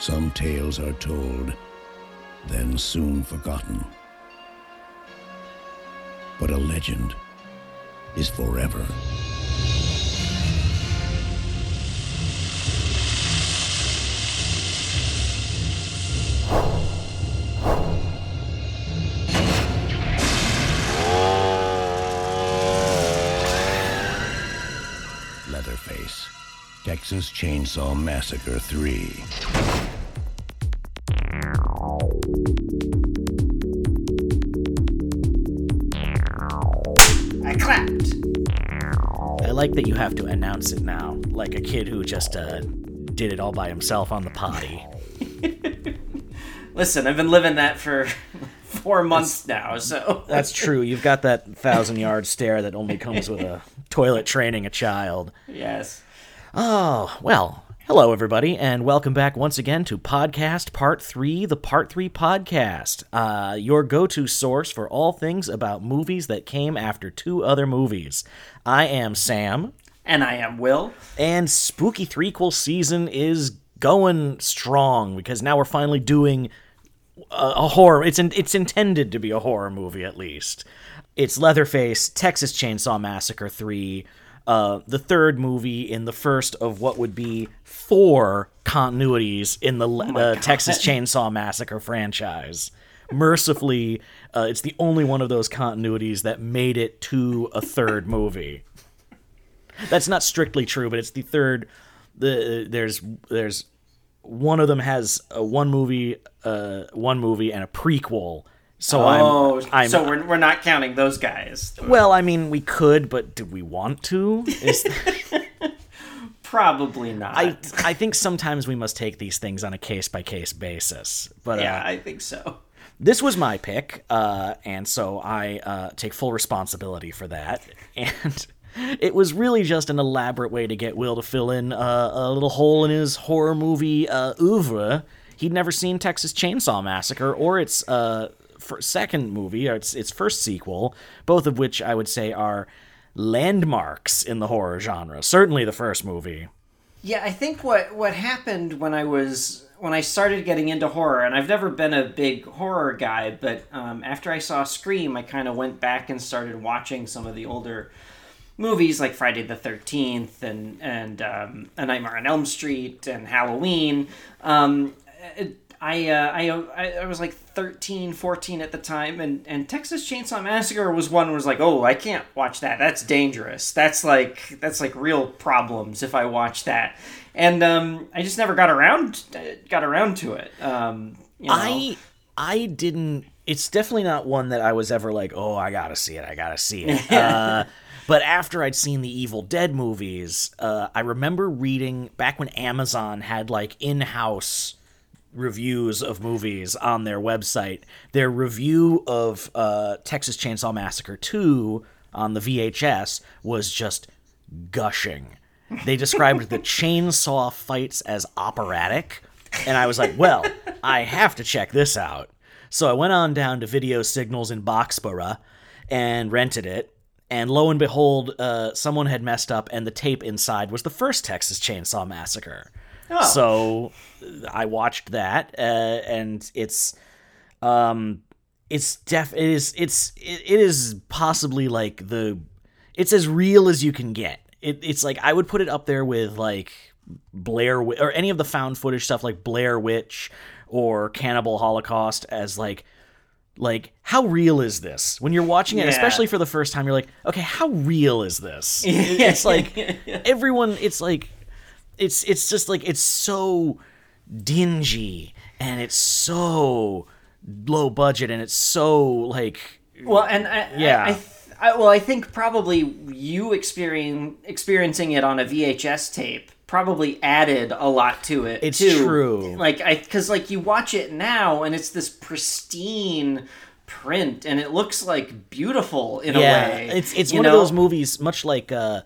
Some tales are told, then soon forgotten. But a legend is forever. Leatherface, Texas Chainsaw Massacre 3. Like that you have to announce it now, like a kid who just uh, did it all by himself on the potty. Listen, I've been living that for four months now, so That's true. You've got that thousand yard stare that only comes with a toilet training a child. yes. Oh, well, hello, everybody, and welcome back once again to Podcast Part 3, the Part 3 Podcast, uh, your go to source for all things about movies that came after two other movies. I am Sam, And I am Will. and Spooky Threequel season is going strong because now we're finally doing a, a horror. It's in, it's intended to be a horror movie at least. It's Leatherface, Texas Chainsaw Massacre three, uh, the third movie in the first of what would be four continuities in the uh, Texas Chainsaw Massacre franchise. Mercifully, uh, it's the only one of those continuities that made it to a third movie. That's not strictly true, but it's the third. The there's there's one of them has a one movie, uh, one movie and a prequel. So Oh, I'm, I'm so we're, we're not counting those guys. well. I mean, we could, but do we want to? Is, Probably not. I I think sometimes we must take these things on a case by case basis. But uh, yeah, I think so. this was my pick, uh, and so I uh, take full responsibility for that. And it was really just an elaborate way to get Will to fill in uh, a little hole in his horror movie uh, oeuvre. He'd never seen Texas Chainsaw Massacre or its uh, second movie, or its its first sequel, both of which I would say are landmarks in the horror genre. Certainly the first movie. Yeah, I think what what happened when I was when I started getting into horror, and I've never been a big horror guy, but um, after I saw Scream, I kind of went back and started watching some of the older movies like Friday the Thirteenth and and um, A Nightmare on Elm Street and Halloween. Um, it- I, uh, I I was like 13, 14 at the time, and, and Texas Chainsaw Massacre was one was like, oh, I can't watch that. That's dangerous. That's like that's like real problems if I watch that. And um, I just never got around got around to it. Um, you know? I I didn't. It's definitely not one that I was ever like, oh, I gotta see it. I gotta see it. uh, but after I'd seen the Evil Dead movies, uh, I remember reading back when Amazon had like in-house reviews of movies on their website. Their review of uh, Texas Chainsaw Massacre 2 on the VHS was just gushing. They described the chainsaw fights as operatic, and I was like, well, I have to check this out. So I went on down to Video Signals in Boxborough and rented it. And lo and behold, uh, someone had messed up, and the tape inside was the first Texas Chainsaw Massacre. So I watched that, uh, and it's um it's def it is it's it, it is possibly like the it's as real as you can get. It, it's like i would put it up there with like blair or any of the found footage stuff like blair witch or cannibal holocaust as like like how real is this? When you're watching it Yeah. especially for the first time you're like okay how real is this? It- it's like everyone it's like it's it's just like it's so dingy and it's so low budget and it's so like Well, and I, Yeah. I, I, I, well, I think probably you experience experiencing it on a VHS tape probably added a lot to it. It's too. true. Like I, because like you watch it now and it's this pristine print and it looks like beautiful in yeah a way. it's it's you one of those movies much like uh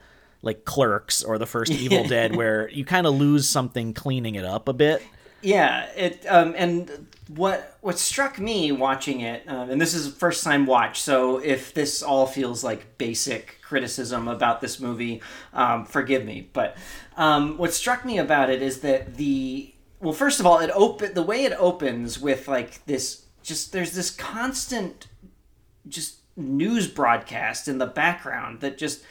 like clerks or the first evil dead where you kind of lose something cleaning it up a bit Yeah, it um, and what what struck me watching it, um, and this is a first time watch, so if this all feels like basic criticism about this movie, um, forgive me. But um, what struck me about it is that the well, first of all, it open the way it opens with like this. Just there's this constant, just news broadcast in the background that just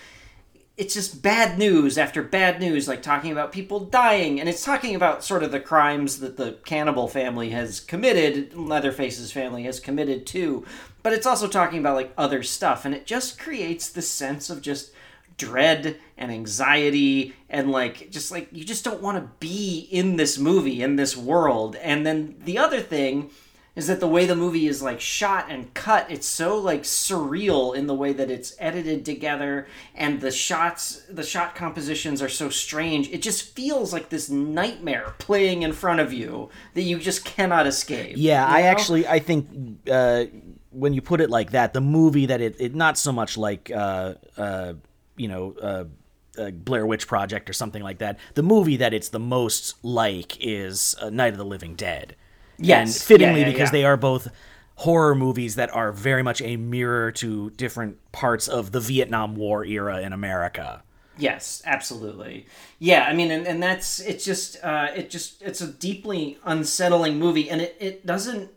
it's just bad news after bad news, like talking about people dying, and it's talking about sort of the crimes that the cannibal family has committed, Leatherface's family has committed too, but it's also talking about like other stuff, and it just creates this sense of just dread and anxiety and like just like you just don't want to be in this movie in this world and then the other thing is that the way the movie is like shot and cut it's so like surreal in the way that it's edited together and the shots the shot compositions are so strange it just feels like this nightmare playing in front of you that you just cannot escape Yeah, I know? actually I think uh, when you put it like that, the movie that it, it not so much like uh, uh, you know uh, uh, Blair Witch Project or something like that. The movie that it's the most like is uh, Night of the Living Dead. Yes. and fittingly Yeah, yeah, because yeah. they are both horror movies that are very much a mirror to different parts of the Vietnam War era in America. Yes, absolutely. Yeah, I mean, and, and that's it's just uh, it just it's a deeply unsettling movie, and it, it doesn't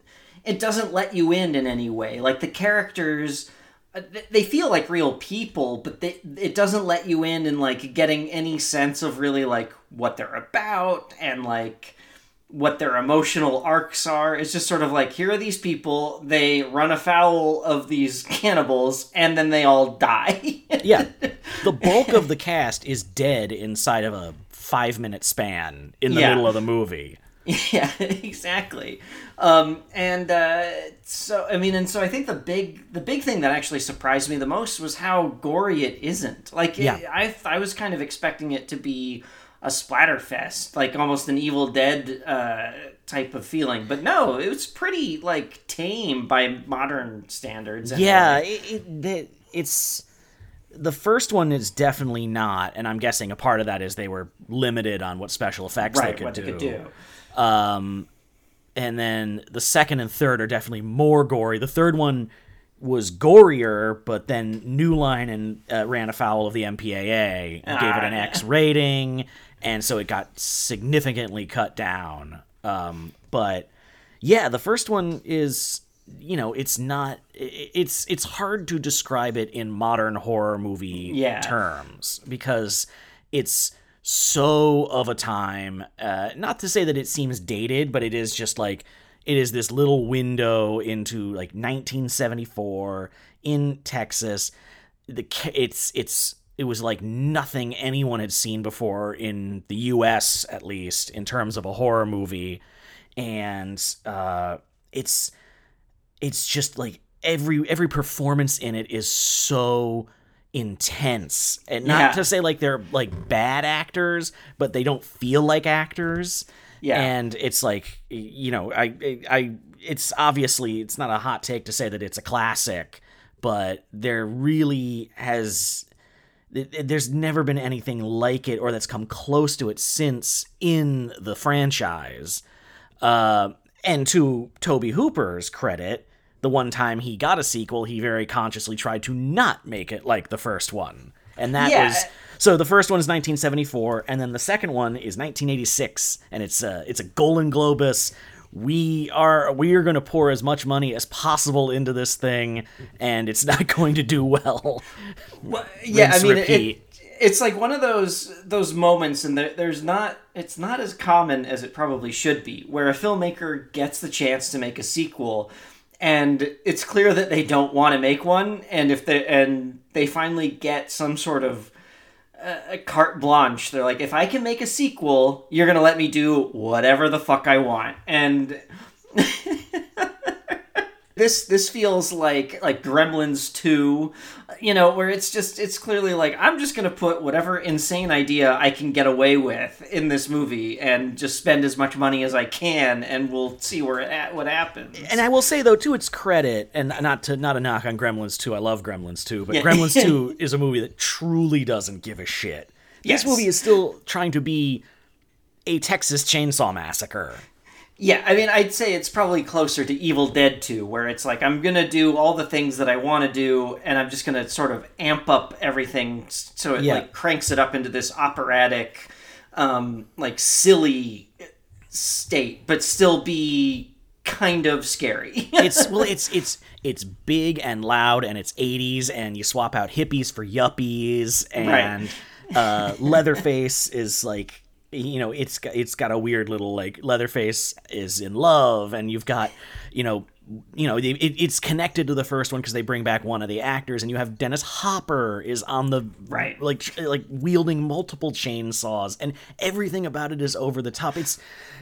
it doesn't let you in in any way. Like the characters, uh, they feel like real people, but they, it doesn't let you in in like getting any sense of really like what they're about and like what their emotional arcs are. It's just sort of like here are these people, they run afoul of these cannibals, and then they all die. Yeah, the bulk of the cast is dead inside of a five minute span in the Yeah. middle of the movie. Yeah, exactly. Um, and uh, so I mean, and so I think the big the big thing that actually surprised me the most was how gory it isn't. Like, it- Yeah. I I was kind of expecting it to be a splatter fest, like almost an Evil Dead uh, type of feeling. But no, it was pretty like tame by modern standards. anyway. Yeah, it, it, it's the first one is definitely not, and I'm guessing a part of that is they were limited on what special effects right. they could what do. they could do. Um, and then the second and third are definitely more gory. The third one was gorier, but then New Line and uh, ran afoul of the MPAA and gave it an Ah. X rating, and so it got significantly cut down. Um, but yeah, the first one is you know it's not it's it's hard to describe it in modern horror movie Yeah. terms because it's so of a time uh, not to say that it seems dated but it is just like it is this little window into like 1974 in Texas. The it's it's it was like nothing anyone had seen before in the US at least in terms of a horror movie. And uh it's it's just like every every performance in it is so intense. And not Yeah. to say like they're like bad actors but they don't feel like actors Yeah. and it's like you know I, I i it's obviously it's not a hot take to say that it's a classic but there really has th- th- there's never been anything like it or that's come close to it since in the franchise uh, and to Tobe Hooper's credit, the one time he got a sequel, he very consciously tried to not make it like the first one. And that Yeah. was so the first one is 1974 and then the second one is 1986 and it's a it's a Golan Globus we are we are going to pour as much money as possible into this thing and it's not going to do well. Well, yeah, Rinse, I mean, it, it's like one of those those moments, and there, there's not. It's not as common as it probably should be, where a filmmaker gets the chance to make a sequel, and it's clear that they don't want to make one, and if they and they finally get some sort of uh, carte blanche. They're like, if I can make a sequel, you're gonna let me do whatever the fuck I want, and. this this feels like like Gremlins 2, you know, where it's just it's clearly like I'm just going to put whatever insane idea I can get away with in this movie and just spend as much money as I can and we'll see where it at what happens. And I will say though, to its credit, and not to not a knock on Gremlins 2, I love Gremlins 2, but Yeah. Gremlins 2 is a movie that truly doesn't give a shit. Yes. This movie is still trying to be a Texas Chainsaw Massacre. Yeah, I mean, I'd say it's probably closer to Evil Dead 2, where it's like I'm gonna do all the things that I want to do, and I'm just gonna sort of amp up everything so it Yeah. like cranks it up into this operatic, um, like silly state, but still be kind of scary. it's well it's it's it's big and loud and it's 80s and you swap out hippies for yuppies and uh leatherface is like you know it's got- it's got a weird little like leatherface is in love and you've got you know you know it, it's connected to the first one because they bring back one of the actors and you have dennis hopper is on the Right. like like wielding multiple chainsaws and everything about it is over the top it's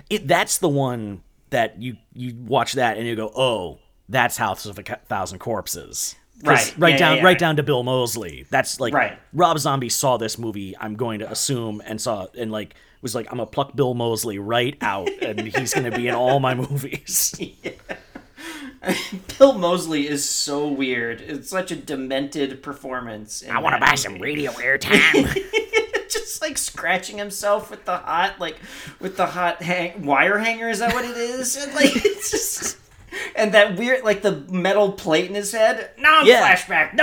it that's the one that you you watch that and you go oh that's house of a thousand Corpses. Right. right Yeah, down yeah, yeah. right down to bill moseley that's like Right. rob zombie saw this movie i'm going to assume and saw and like was like i'm gonna pluck bill moseley right out and he's gonna be in all my movies Bill Moseley is so weird. It's such a demented performance. i want to buy some movie. radio airtime just like scratching himself with the hot like with the hot hang- wire hanger is that what it is and like it's just and that weird like the metal plate in his head non Yeah. flashback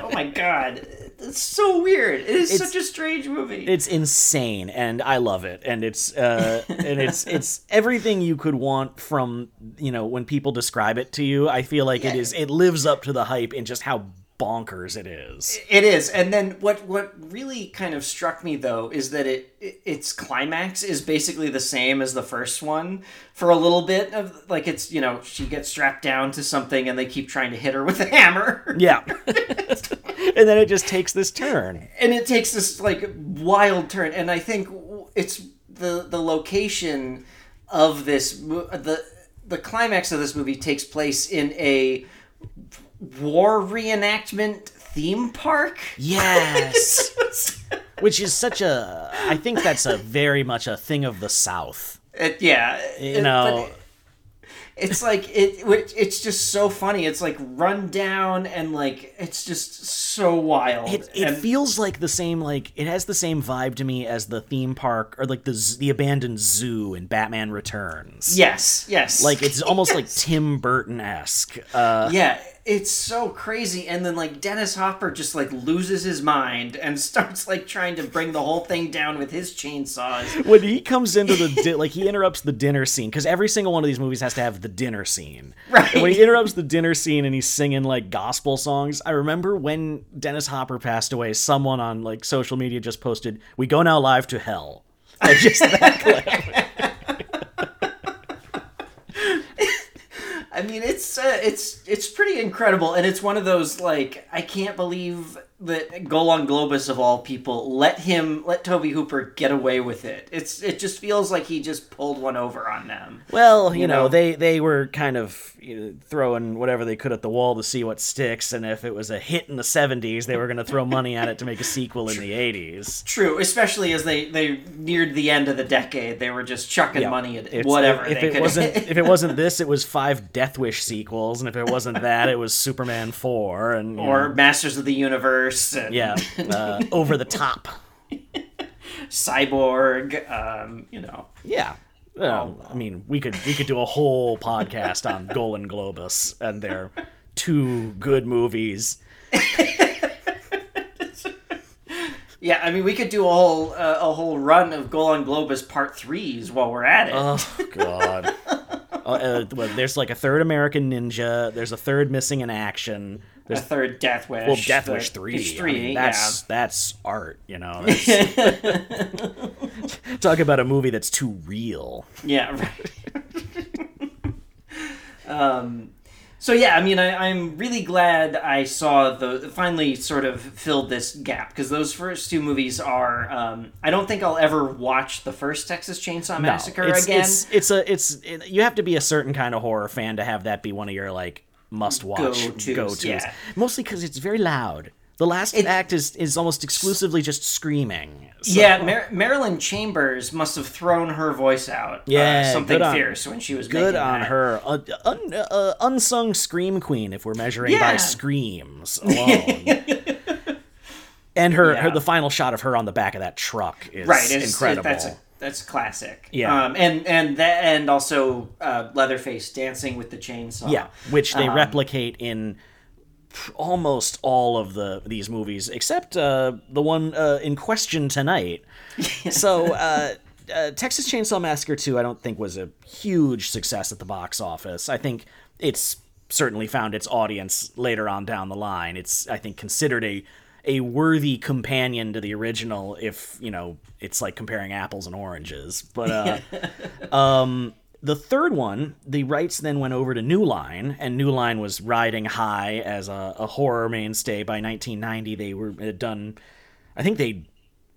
oh my god it's so weird. It is It's- such a strange movie. It's insane and i love it and it's uh and it's it's everything you could want from you know when people describe it to you. I feel like it Yeah. is it lives up to the hype in just how bonkers it is. It is, and then what what really kind of struck me though is that it, it its climax is basically the same as the first one for a little bit of like it's you know she gets strapped down to something and they keep trying to hit her with a hammer. Yeah. And then it just takes this turn. And it takes this like wild turn and I think it's the the location of this the the climax of this movie takes place in a war reenactment theme park yes which is such a i think that's a very much a thing of the south It, yeah, you it- know it's like it. it- It's just so funny. It's like run down and like it's just so wild. It, it and, feels like the same like it has the same vibe to me as the theme park or like the the abandoned zoo in Batman Returns. yes, yes. Like it's almost like Tim Burton esque. Uh, yeah, it's so crazy. And then like Dennis Hopper just like loses his mind and starts like trying to bring the whole thing down with his chainsaws. when he comes into the di- like he interrupts the dinner scene because every single one of these movies has to have the dinner scene. Right. And when he interrupts the dinner scene and he's singing like gospel songs, I remember when Dennis Hopper passed away. Someone on like social media just posted, "We go now live to hell." Just that clip. I mean, it's uh, it's it's pretty incredible, and it's one of those like I can't believe that Golan Globus of all people let him let Tobe Hooper get away with it. It's it just feels like he just pulled one over on them. Well, you, know, know? they they were kind of you know, throwing whatever they could at the wall to see what sticks, and if it was a hit in the '70s, they were going to throw money at it to make a sequel in the '80s. True, especially as they they neared the end of the decade, they were just chucking Yeah. money at It's- whatever If, they it could. wasn't if it wasn't this, it was five Death Wish sequels, and if it wasn't that, it was Superman four, and or know, Masters of the Universe, and yeah, uh, over the top. Cyborg. Um, you know, Yeah. Well, I mean, we could we could do a whole podcast on Golan Globus and their two good movies. yeah. I mean, we could do a whole uh, a whole run of Golan Globus Part Threes while we're at it. Oh God. Uh, uh, well, there's like a third American Ninja. There's a third Missing in Action. There's a third Death Wish. well, Death the- Wish three. It's I three. mean, that's yeah. that's art. You know. Talk about a movie that's too real. Yeah, right. um, so yeah, I mean, I, I'm really glad I saw the finally sort of filled this gap because those first two movies are. Um, I don't think I'll ever watch the first Texas Chainsaw Massacre it's, again. It's, it's a it's it, you have to be a certain kind of horror fan to have that be one of your like must watch go tos. yeah. Mostly because it's very loud. The last It- act is is almost exclusively just screaming. So- yeah, Mar- Marilyn Chambers must have thrown her voice out. Yeah, uh, something on- fierce when she was Good on that. her. Uh, un, uh, unsung scream queen, if we're measuring Yeah. by screams alone. and her, her the final shot of her on the back of that truck is right it's, incredible. It, that's a that's classic. Yeah. um, and and that and also uh, Leatherface dancing with the chainsaw. Yeah, which they Um, replicate in almost all of the these movies, except uh, the one uh, in question tonight. so uh, uh, Texas Chainsaw Massacre 2, I don't think was a huge success at the box office. I think it's certainly found its audience later on down the line. It's, I think, considered a a worthy companion to the original if you know it's like comparing apples and oranges but uh um the third one the rights then went over to new line and new line was riding high as a, a horror mainstay by 1990 they were had done i think they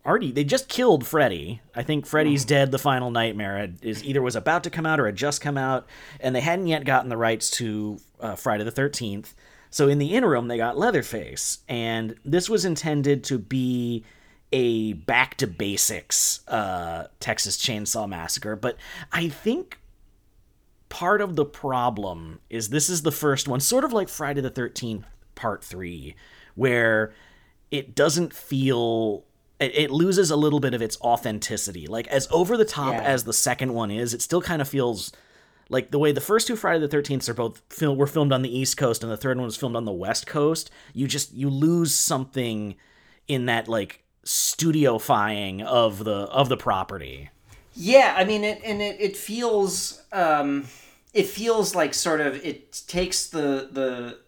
already they just killed Freddy. I think Freddy's Dead: The Final Nightmare is either was about to come out or had just come out, and they hadn't yet gotten the rights to uh, Friday the Thirteenth. So in the interim, they got Leatherface, and this was intended to be a back to basics uh, Texas Chainsaw Massacre. But I think part of the problem is this is the first one, sort of like Friday the Thirteenth Part Three, where it doesn't feel it, it loses a little bit of its authenticity. Like as over the top Yeah. as the second one is, it still kind of feels like the way the first two Friday the Thirteenth are both fil- were filmed on the East Coast, and the third one was filmed on the West Coast. You just you lose something in that like studiofying of the of the property. Yeah, I mean, it and it, it feels um, it feels like sort of it takes the the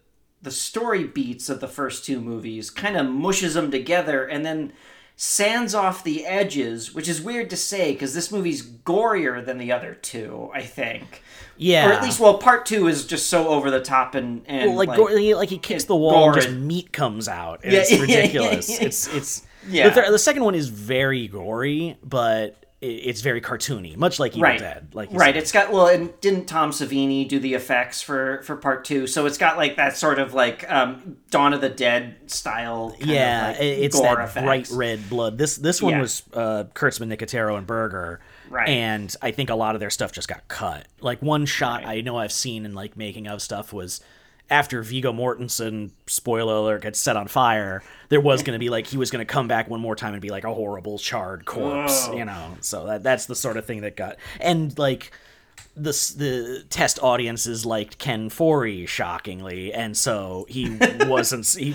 the story beats of the first two movies, kind of mushes them together, and then sands off the edges, which is weird to say because this movie's gorier than the other two. I think, Yeah, or at least, well, part two is just so over the top and and Well, like like, gore- like he kicks the wall, and just meat comes out. Yeah, It's ridiculous. It's it's Yeah. The, thir- the second one is very gory, but it's very cartoony, much like Evil right, Dead. Like right. said. It's got well, and didn't Tom Savini do the effects for for part two? So it's got like that sort of like um, Dawn of the Dead style. Kind yeah, of, like, it's gore that effects. bright red blood. This this one Yeah. was uh, Kurtzman, Nicotero, and Berger. Right. And I think a lot of their stuff just got cut. Like one shot Right. I know I've seen in like making of stuff was after Viggo Mortensen, spoiler alert, gets set on fire, there was going to be like he was going to come back one more time and be like a horrible charred corpse, Whoa. you know. So that that's the sort of thing that got and like the the test audiences liked Ken Foree shockingly, and so he wasn't he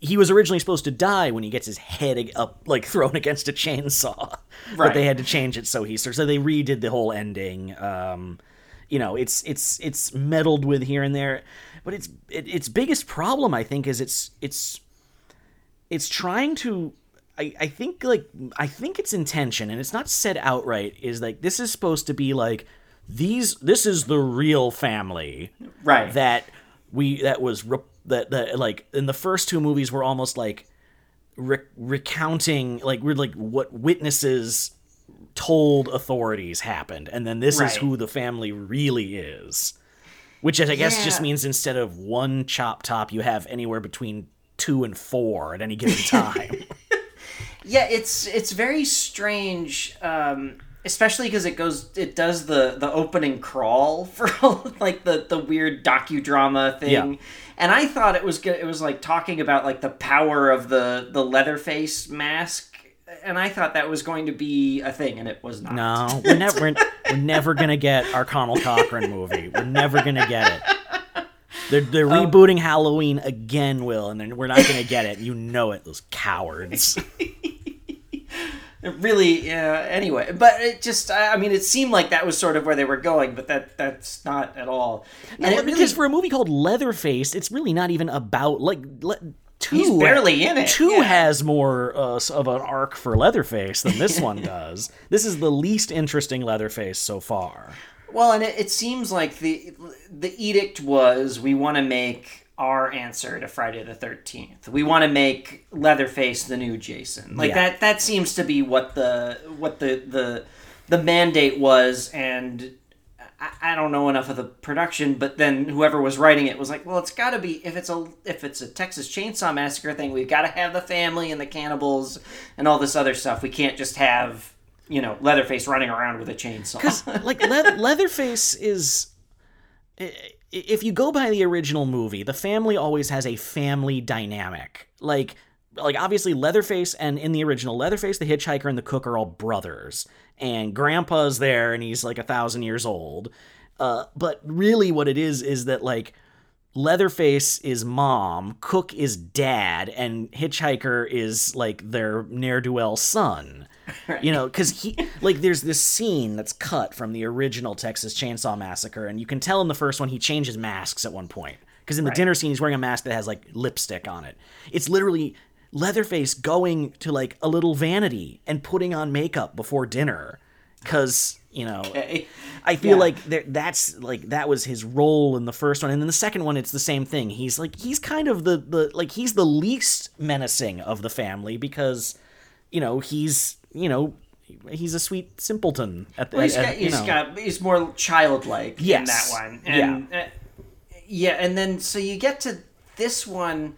he was originally supposed to die when he gets his head up like thrown against a chainsaw, but they had to change it so he so they redid the whole ending. Um, you know, it's it's it's meddled with here and there, but its it, its biggest problem I think is it's it's it's trying to I, I think like I think its intention and it's not said outright is like this is supposed to be like these this is the real family Right. that we that was re- that that like in the first two movies were almost like re- recounting like we're like what witnesses told authorities happened and then this is who the family really is which is, I guess just means instead of one chop top you have anywhere between two and four at any given time Yeah, it's it's very strange, um, especially because it goes it does the the opening crawl for like the the weird docudrama thing, Yeah. and I thought it was good. It was like talking about like the power of the the Leatherface mask, and I thought that was going to be a thing, and it was not. no we're never we're, never gonna get our Connell Cochran movie we're never gonna get it they're, they're Um, rebooting Halloween again, Will, and then we're not going to get it. You know it, those cowards. Really, yeah. Anyway, but it just I I mean, it seemed like that was sort of where they were going, but that that's not at all. And And it really because for a movie called Leatherface, it's really not even about like le- two. He's barely in it, Two yeah. has more uh, of an arc for Leatherface than this one does. This is the least interesting Leatherface so far. Well, and it, it seems like the the edict was we want to make our answer to Friday the Thirteenth. We want to make Leatherface the new Jason. Like Yeah. that. That seems to be what the what the the the mandate was, and. I- I don't know enough of the production, but then whoever was writing it was like, "Well, it's got to be if it's a if it's a Texas Chainsaw Massacre thing, we've got to have the family and the cannibals and all this other stuff. We can't just have you know Leatherface running around with a chainsaw." Because like Le- Leatherface is, if you go by the original movie, the family always has a family dynamic. Like, like obviously Leatherface and in the original Leatherface, the hitchhiker and the cook are all brothers, and Grandpa's there and he's like a thousand years old. Uh, but really, what it is is that like. Leatherface is mom, Cook is dad, and Hitchhiker is like their ne'er do well son. You know, because he like there's this scene that's cut from the original Texas Chainsaw Massacre, and you can tell in the first one he changes masks at one point. Because in the dinner scene, he's wearing a mask that has like lipstick on it. It's literally Leatherface going to like a little vanity and putting on makeup before dinner. Because you know, I feel Yeah. like there, that's like that was his role in the first one, and then the second one, it's the same thing. He's like he's kind of the the like he's the least menacing of the family because you know he's you know he's a sweet simpleton at the Well, he's at- got, he's know. got he's more childlike in that one. And yeah. Uh, yeah, and then so you get to this one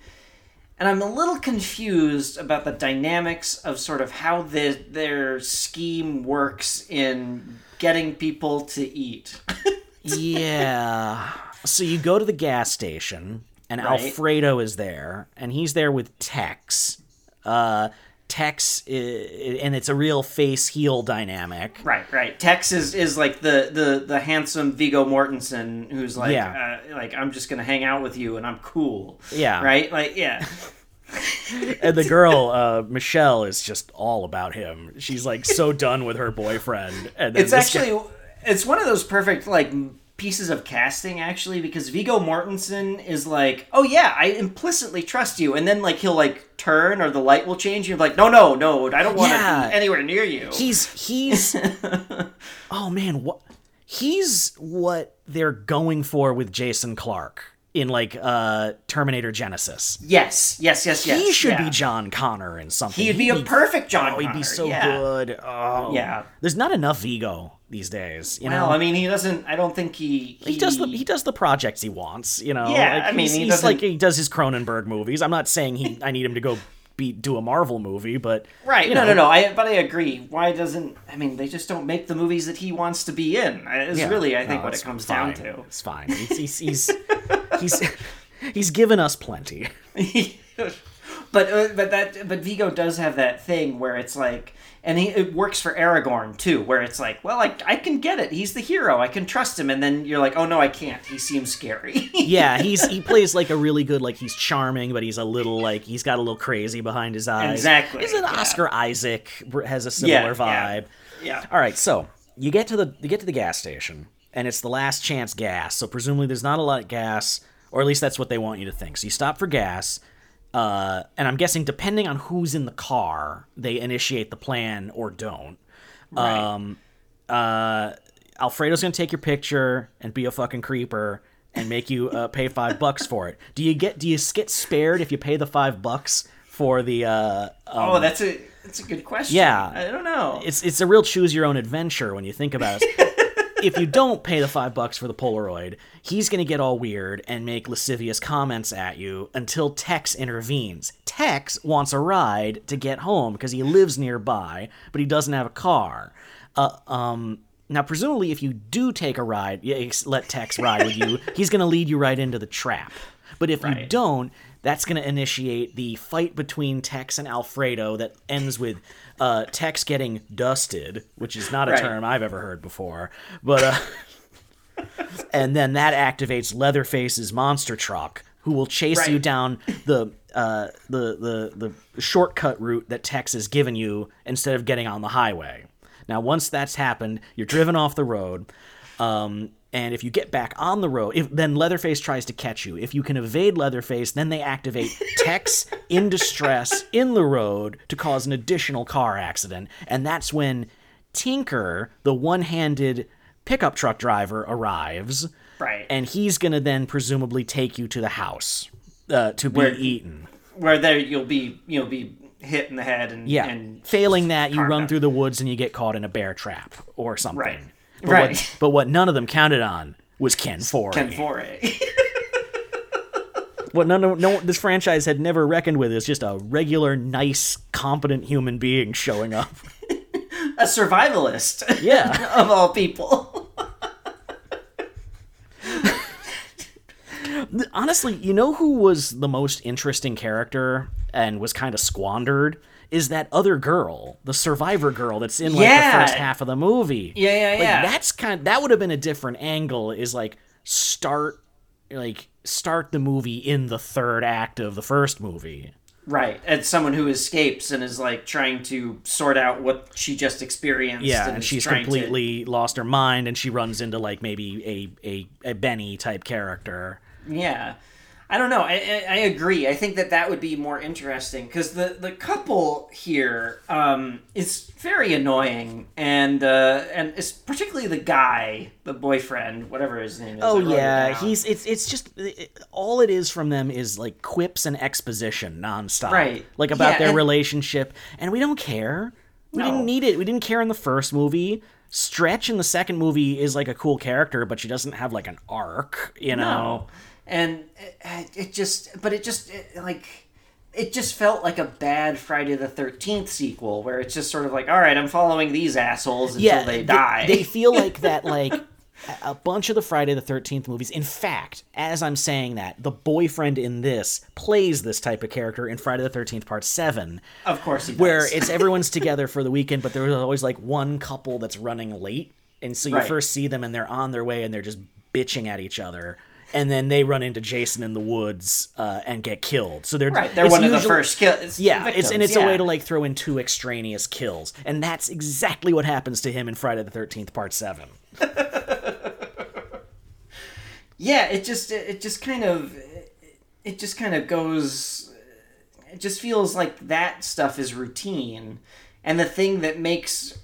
and I'm a little confused about the dynamics of sort of how the, their scheme works in getting people to eat. yeah. So you go to the gas station, and Right. Alfredo is there, and he's there with Tex. Uh, Tex, and it's a real face heel dynamic. right, right. Tex is, is like the, the, the handsome Viggo Mortensen who's like Yeah. uh, like I'm just gonna hang out with you and I'm cool. Yeah. Right? Like yeah. And the girl, uh, Michelle, is just all about him. She's like so done with her boyfriend. And it's this guy- actually it's one of those perfect like pieces of casting actually because Viggo Mortensen is like, oh yeah, I implicitly trust you, and then like he'll like turn or the light will change. You're like, no, no, no, I don't want to Yeah. be anywhere near you. he's he's oh man what he's what they're going for with jason clark in like uh terminator genisys yes, yes, yes, yes. he should yeah. be john connor in something He'd be a perfect John. oh he'd be so yeah. good oh Yeah. there's not enough viggo these days you know Well, I mean, he doesn't. I don't think he. he does the he does the projects he wants, you know. Yeah, like, I mean, he's, he he's like he does his Cronenberg movies. I'm not saying he I need him to go be do a Marvel movie, but Right. you No, know, no, no. I but I agree. Why doesn't? I mean, they just don't make the movies that he wants to be in. Is Yeah. really, I think, No, what it comes fine. down to. It's fine. He's he's he's, he's, he's given us plenty. but uh, but that but Viggo does have that thing where it's like, and he, it works for Aragorn too, where it's like, well, I I can get it. He's the hero. I can trust him. And then you're like, oh no, I can't. He seems scary. Yeah, he's he plays like a really good like he's charming, but he's a little like he's got a little crazy behind his eyes. Exactly, He's an yeah. Oscar Isaac has a similar Yeah, vibe. yeah. yeah. All right, so you get to the you get to the gas station, and it's the last chance gas. So presumably there's not a lot of gas, or at least that's what they want you to think. So you stop for gas, uh, and I'm guessing depending on who's in the car, they initiate the plan or don't. Right. Um, uh, Alfredo's gonna take your picture and be a fucking creeper and make you uh, pay five bucks for it. Do you get do you get spared if you pay the five bucks for the? Uh, um, oh, that's a that's a good question. Yeah. I don't know. it's it's a real choose your own adventure when you think about it. if you don't pay the five bucks for the Polaroid, he's gonna get all weird and make lascivious comments at you until Tex intervenes. Tex wants a ride to get home because he lives nearby, but he doesn't have a car. Uh, um. Now, presumably, if you do take a ride, let Tex ride with you, he's going to lead you right into the trap. But if you don't, that's going to initiate the fight between Tex and Alfredo that ends with uh, Tex getting dusted, which is not a Right. term I've ever heard before. But uh, and then that activates Leatherface's monster truck, who will chase you down the uh, the the the shortcut route that Tex has given you instead of getting on the highway. Now, once that's happened, you're driven off the road. Um, and if you get back on the road, if then Leatherface tries to catch you. If you can evade Leatherface, then they activate Tex in distress in the road to cause an additional car accident. And that's when Tinker, the one-handed pickup truck driver, arrives. Right. And he's gonna then presumably take you to the house uh, to be Where- eaten. Where there you'll be you'll be hit in the head and Yeah. and Failing that, you run through the woods and you get caught in a bear trap or something. Right. But Right. What, but what none of them counted on was Ken Foree. Ken Foree. what none of no this franchise had never reckoned with is just a regular, nice, competent human being showing up. a survivalist. Yeah. of all people. Honestly, you know who was the most interesting character and was kind of squandered? Is that other girl, the survivor girl that's in like Yeah. the first half of the movie. Yeah, yeah, like, yeah. That's kind that would have been a different angle is like start like start the movie in the third act of the first movie. Right, as someone who escapes and is like trying to sort out what she just experienced. Yeah, and, and she's trying to- completely lost her mind, and she runs into like maybe a a, a Benny type character. Yeah, I don't know. I, I, I agree. I think that that would be more interesting because the the couple here um, is very annoying, and uh, and it's particularly the guy, the boyfriend, whatever his name is. Oh yeah, he's it's it's just it, all it is from them is like quips and exposition nonstop, Right. Like about Yeah, their and- relationship, and we don't care. We No. didn't need it. We didn't care in the first movie. Stretch in the second movie is like a cool character, but she doesn't have like an arc, you know. No. And it, it just, but it just it, like. It just felt like a bad Friday the Thirteenth sequel, where it's just sort of like, all right, I'm following these assholes until yeah, they die. They feel like that, like a- bunch of the Friday the Thirteenth movies. In fact, as I'm saying that, the boyfriend in this plays this type of character in Friday the Thirteenth Part Seven, of course, he does. where it's everyone's together for the weekend, but there's always like one couple that's running late, and so you Right. first see them and they're on their way and they're just bitching at each other. And then they run into Jason in the woods uh, and get killed. So they're right. They're one of the first kills. yeah, it's and it's a way to like throw in two extraneous kills, and that's exactly what happens to him in Friday the Thirteenth Part Seven. yeah it just it, just kind of it just kind of goes it just feels like that stuff is routine and the thing that makes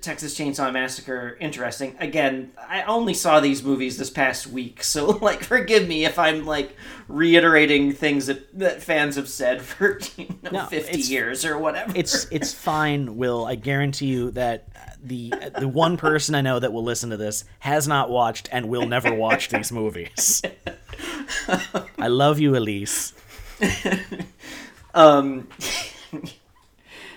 Texas Chainsaw Massacre interesting again I only saw these movies this past week so like forgive me if I'm like reiterating things that, that fans have said for you know No, 50 years or whatever It's it's fine, Will. I guarantee you that the the one person I know that will listen to this has not watched and will never watch these movies. I love you, Elise. Um,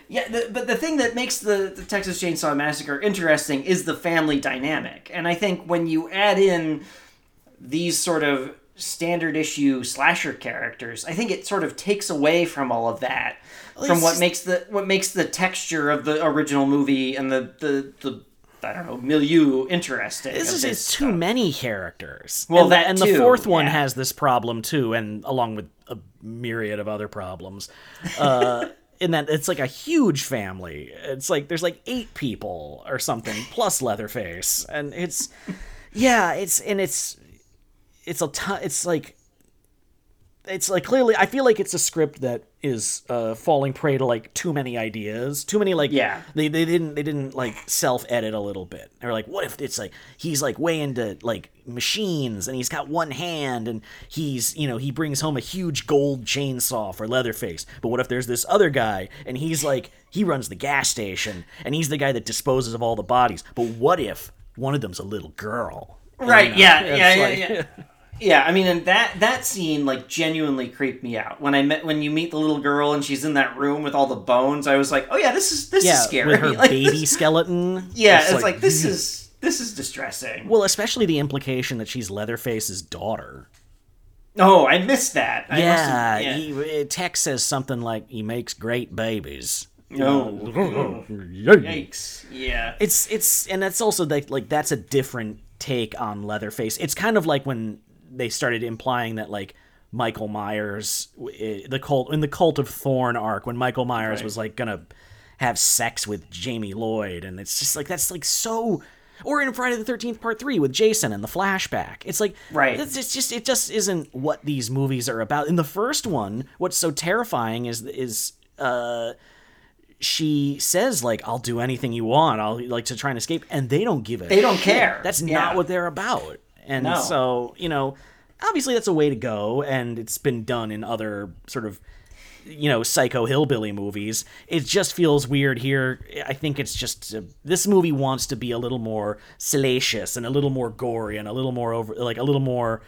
yeah, the, but the thing that makes the, the Texas Chainsaw Massacre interesting is the family dynamic. And I think when you add in these sort of standard issue slasher characters, I think it sort of takes away from all of that. from what just- makes the what makes the texture of the original movie and the the, the I don't know milieu interesting. This is it's too stuff. many characters. Well, and, that and the too, fourth one yeah. has this problem too, and along with a myriad of other problems. Uh, in that it's like a huge family. It's like there's like eight people or something plus Leatherface, and it's yeah, it's and it's it's a ton. It's like it's like clearly I feel like it's a script that is uh, falling prey to like too many ideas, too many like Yeah. they they didn't they didn't like self edit a little bit. They're like, what if it's like he's like way into like machines and he's got one hand and he's you know he brings home a huge gold chainsaw for Leatherface. But what if there's this other guy and he's like he runs the gas station and he's the guy that disposes of all the bodies. But what if one of them's a little girl? Right, you know, yeah, it's yeah, yeah, like- yeah. Yeah, I mean, and that that scene like genuinely creeped me out when I met when you meet the little girl and she's in that room with all the bones. I was like, oh yeah, this is this yeah, is scary. with her Like, baby this- skeleton. yeah, it's, like, this is this is distressing. Well, especially the implication that she's Leatherface's daughter. Oh, I missed that. I yeah, yeah. He, uh, Tex says something like he makes great babies. No. Yikes. Yikes. Yeah. It's it's and that's also like like that's a different take on Leatherface. It's kind of like when they started implying that like Michael Myers uh, the cult in the Cult of Thorn arc when Michael Myers Right. was like gonna have sex with Jamie Lloyd and it's just like that's like so or in Friday the 13th part 3 with Jason and the flashback. It's like Right. It's, it's just it just isn't what these movies are about. In the first one, what's so terrifying is is uh she says like I'll do anything you want. I'll like to try and escape and they don't give a They don't shit. care. That's Yeah. not what they're about. And No. so, you know, obviously that's a way to go and it's been done in other sort of you know, psycho hillbilly movies. It just feels weird here. I think it's just uh, this movie wants to be a little more salacious and a little more gory and a little more over like a little more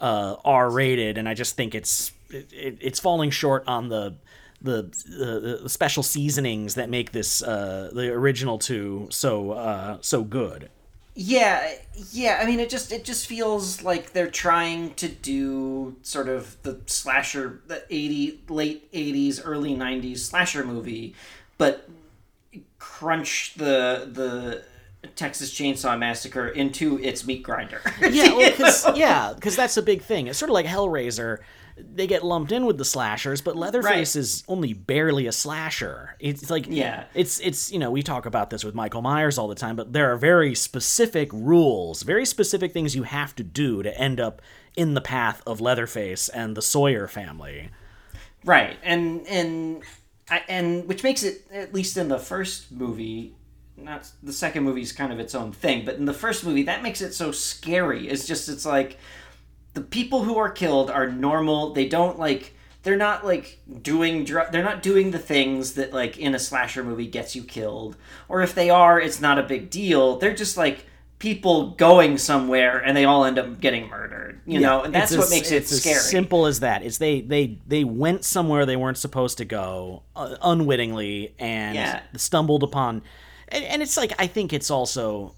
uh, R-rated and I just think it's it, it, it's falling short on the the, the the special seasonings that make this uh, the original two so uh, so good. Yeah, yeah. I mean, it just it just feels like they're trying to do sort of the slasher, the eighty late eighties, early nineties slasher movie, but crunch the the Texas Chainsaw Massacre into its meat grinder. yeah, well, cause, yeah, because that's a big thing. It's sort of like Hellraiser. They get lumped in with the slashers, but Leatherface Right. is only barely a slasher. It's like Yeah. it's it's you know we talk about this with Michael Myers all the time, but there are very specific rules, very specific things you have to do to end up in the path of Leatherface and the Sawyer family. Right, and and I, and which makes it at least in the first movie, not the second movie is kind of its own thing, but in the first movie that makes it so scary. It's just it's like the people who are killed are normal. They don't like they're not like doing dr- they're not doing the things that like in a slasher movie gets you killed, or if they are, it's not a big deal. They're just like people going somewhere and they all end up getting murdered you know and that's what as- makes it scary As simple as that. It's they they they went somewhere they weren't supposed to go uh, unwittingly and Yeah. stumbled upon. And, and it's like I think it's also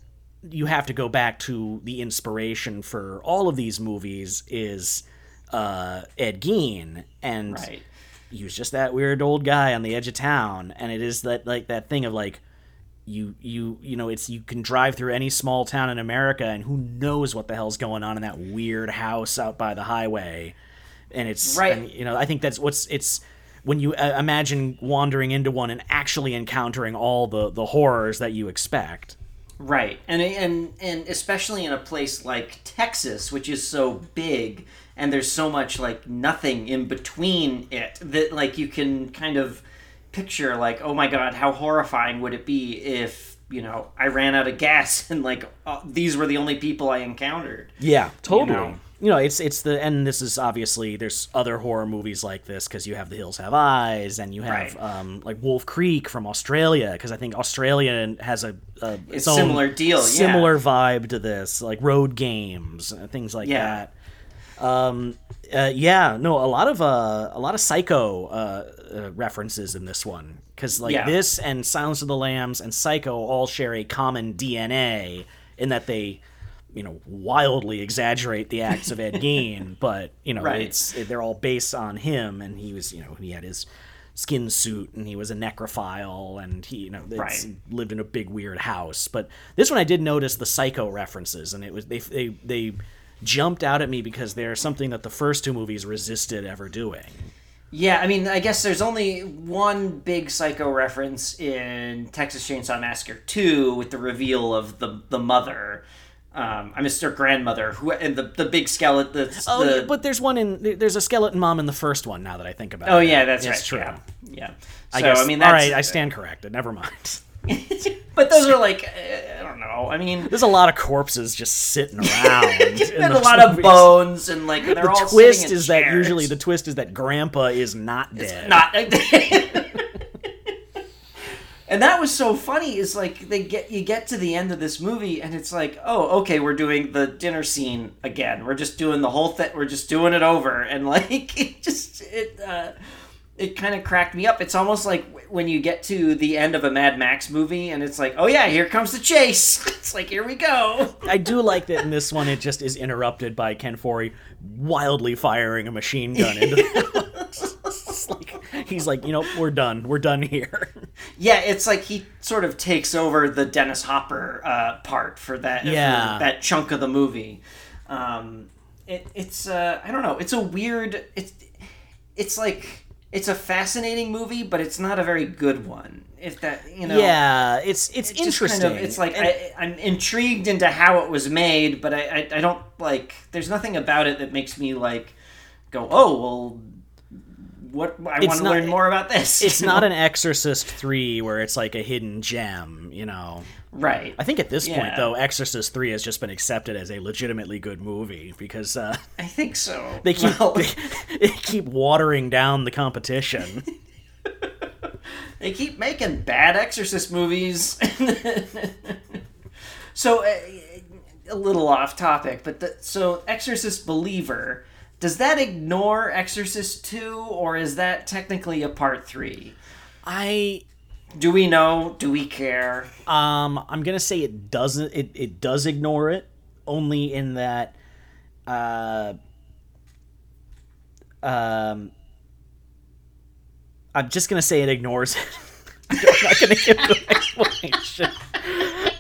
you have to go back to the inspiration for all of these movies is uh, Ed Gein. And right. he was just that weird old guy on the edge of town. And it is that like that thing of like you you you know it's you can drive through any small town in America and who knows what the hell's going on in that weird house out by the highway. And it's Right. and, you know I think that's what's it's when you uh, imagine wandering into one and actually encountering all the the horrors that you expect Right, and and and especially in a place like Texas, which is so big, and there's so much like nothing in between it that like you can kind of picture like, oh my god, how horrifying would it be if you know I ran out of gas and like uh, these were the only people I encountered. Yeah, totally. know? You know, it's it's the and this is obviously there's other horror movies like this because you have The Hills Have Eyes and you have Right. um, like Wolf Creek from Australia because I think Australia has a, a its similar deal, yeah. similar vibe to this like road games and things like Yeah. that. Um, uh, yeah, no, a lot of uh, a lot of Psycho uh, uh, references in this one because like Yeah. this and Silence of the Lambs and Psycho all share a common DNA in that they, you know, wildly exaggerate the acts of Ed Gein, but you know, Right. it's they're all based on him, and he was, you know, he had his skin suit and he was a necrophile and he you know it's- Right. lived in a big weird house but this one i did notice the psycho references and it was they they they jumped out at me because they're something that the first two movies resisted ever doing Yeah, I mean, I guess there's only one big psycho reference in Texas Chainsaw Massacre 2 with the reveal of the the mother. Um, I missed her grandmother, who and the the big skeleton. The, oh the, yeah, but there's one in there's a skeleton mom in the first one now that i think about oh it yeah, that's It's right. true Yeah, yeah. So I guess, I mean, all right i stand corrected never mind but those are like uh, I don't know. I mean, there's a lot of corpses just sitting around and a lot of bones and like they're the all twist is that usually the twist is that grandpa is not dead not and that was so funny is like they get you get to the end of this movie and it's like oh okay we're doing the dinner scene again. We're just doing the whole thing we're just doing it over. And like it just it uh it kind of cracked me up. It's almost like when you get to the end of a mad max movie and it's like oh yeah here comes the chase. It's like here we go. I do like that in this one it just is interrupted by Ken Foree wildly firing a machine gun into the It's like, he's like, you know, we're done. We're done here. Yeah, it's like he sort of takes over the Dennis Hopper uh, part for that Yeah. for that chunk of the movie. Um, it, it's uh, I don't know. It's a weird. It's it's like it's a fascinating movie, but it's not a very good one. If that you know. yeah, it's it's, It's interesting. Kind of, it's like And- I, I'm intrigued into how it was made, but I, I I don't like. There's nothing about it that makes me like go, oh well. What I It's want to not- learn more about this. it's not an Exorcist three where it's like a hidden gem. You know, right. I think at this point though, Exorcist three has just been accepted as a legitimately good movie because uh, I think so. they keep Well, they, they keep watering down the competition. They keep making bad Exorcist movies. so, uh, a little off topic, but the, so Exorcist Believer, does that ignore Exorcist 2, or is that technically a part 3? I Do we know? Do we care? Um, I'm gonna say it doesn't. It, it does ignore it only in that. Uh, um, I'm just gonna say it ignores it. I'm not gonna give the explanation.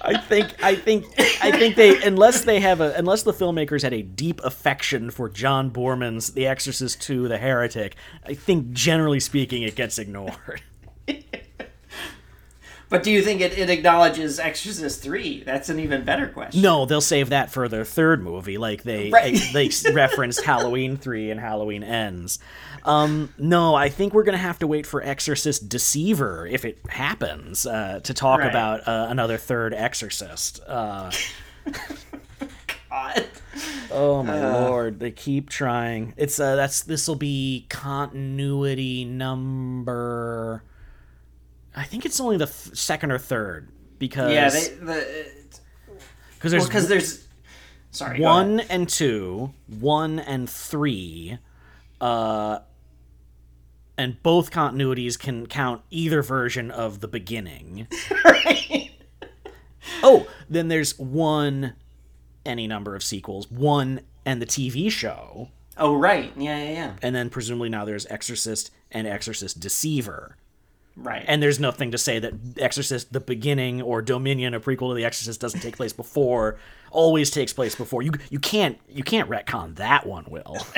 I think I think I think they unless they have a unless the filmmakers had a deep affection for John Boorman's The Exorcist 2 The Heretic, I think generally speaking it gets ignored. But do you think it, it acknowledges Exorcist 3? That's an even better question. No, they'll save that for their third movie, like they Right. they, they referenced Halloween three and Halloween Ends. Um, no, I think we're gonna have to wait for Exorcist Deceiver if it happens uh, to talk Right. about uh, another third Exorcist. Uh, God. oh my lord, they keep trying. It's uh, that's this will be continuity number. I think it's only the th- second or third because Yeah, they the because there's because there's sorry one and two, one and three, uh, and both continuities can count either version of the beginning. ahead. Oh, then there's one, any number of sequels, one and the TV show, oh right, yeah, yeah, yeah, and then presumably now there's Exorcist and Exorcist Deceiver. Right. And there's nothing to say that Exorcist the beginning or Dominion, a prequel to the Exorcist, doesn't take place before. Always takes place before. You you can't you can't retcon that one, Will.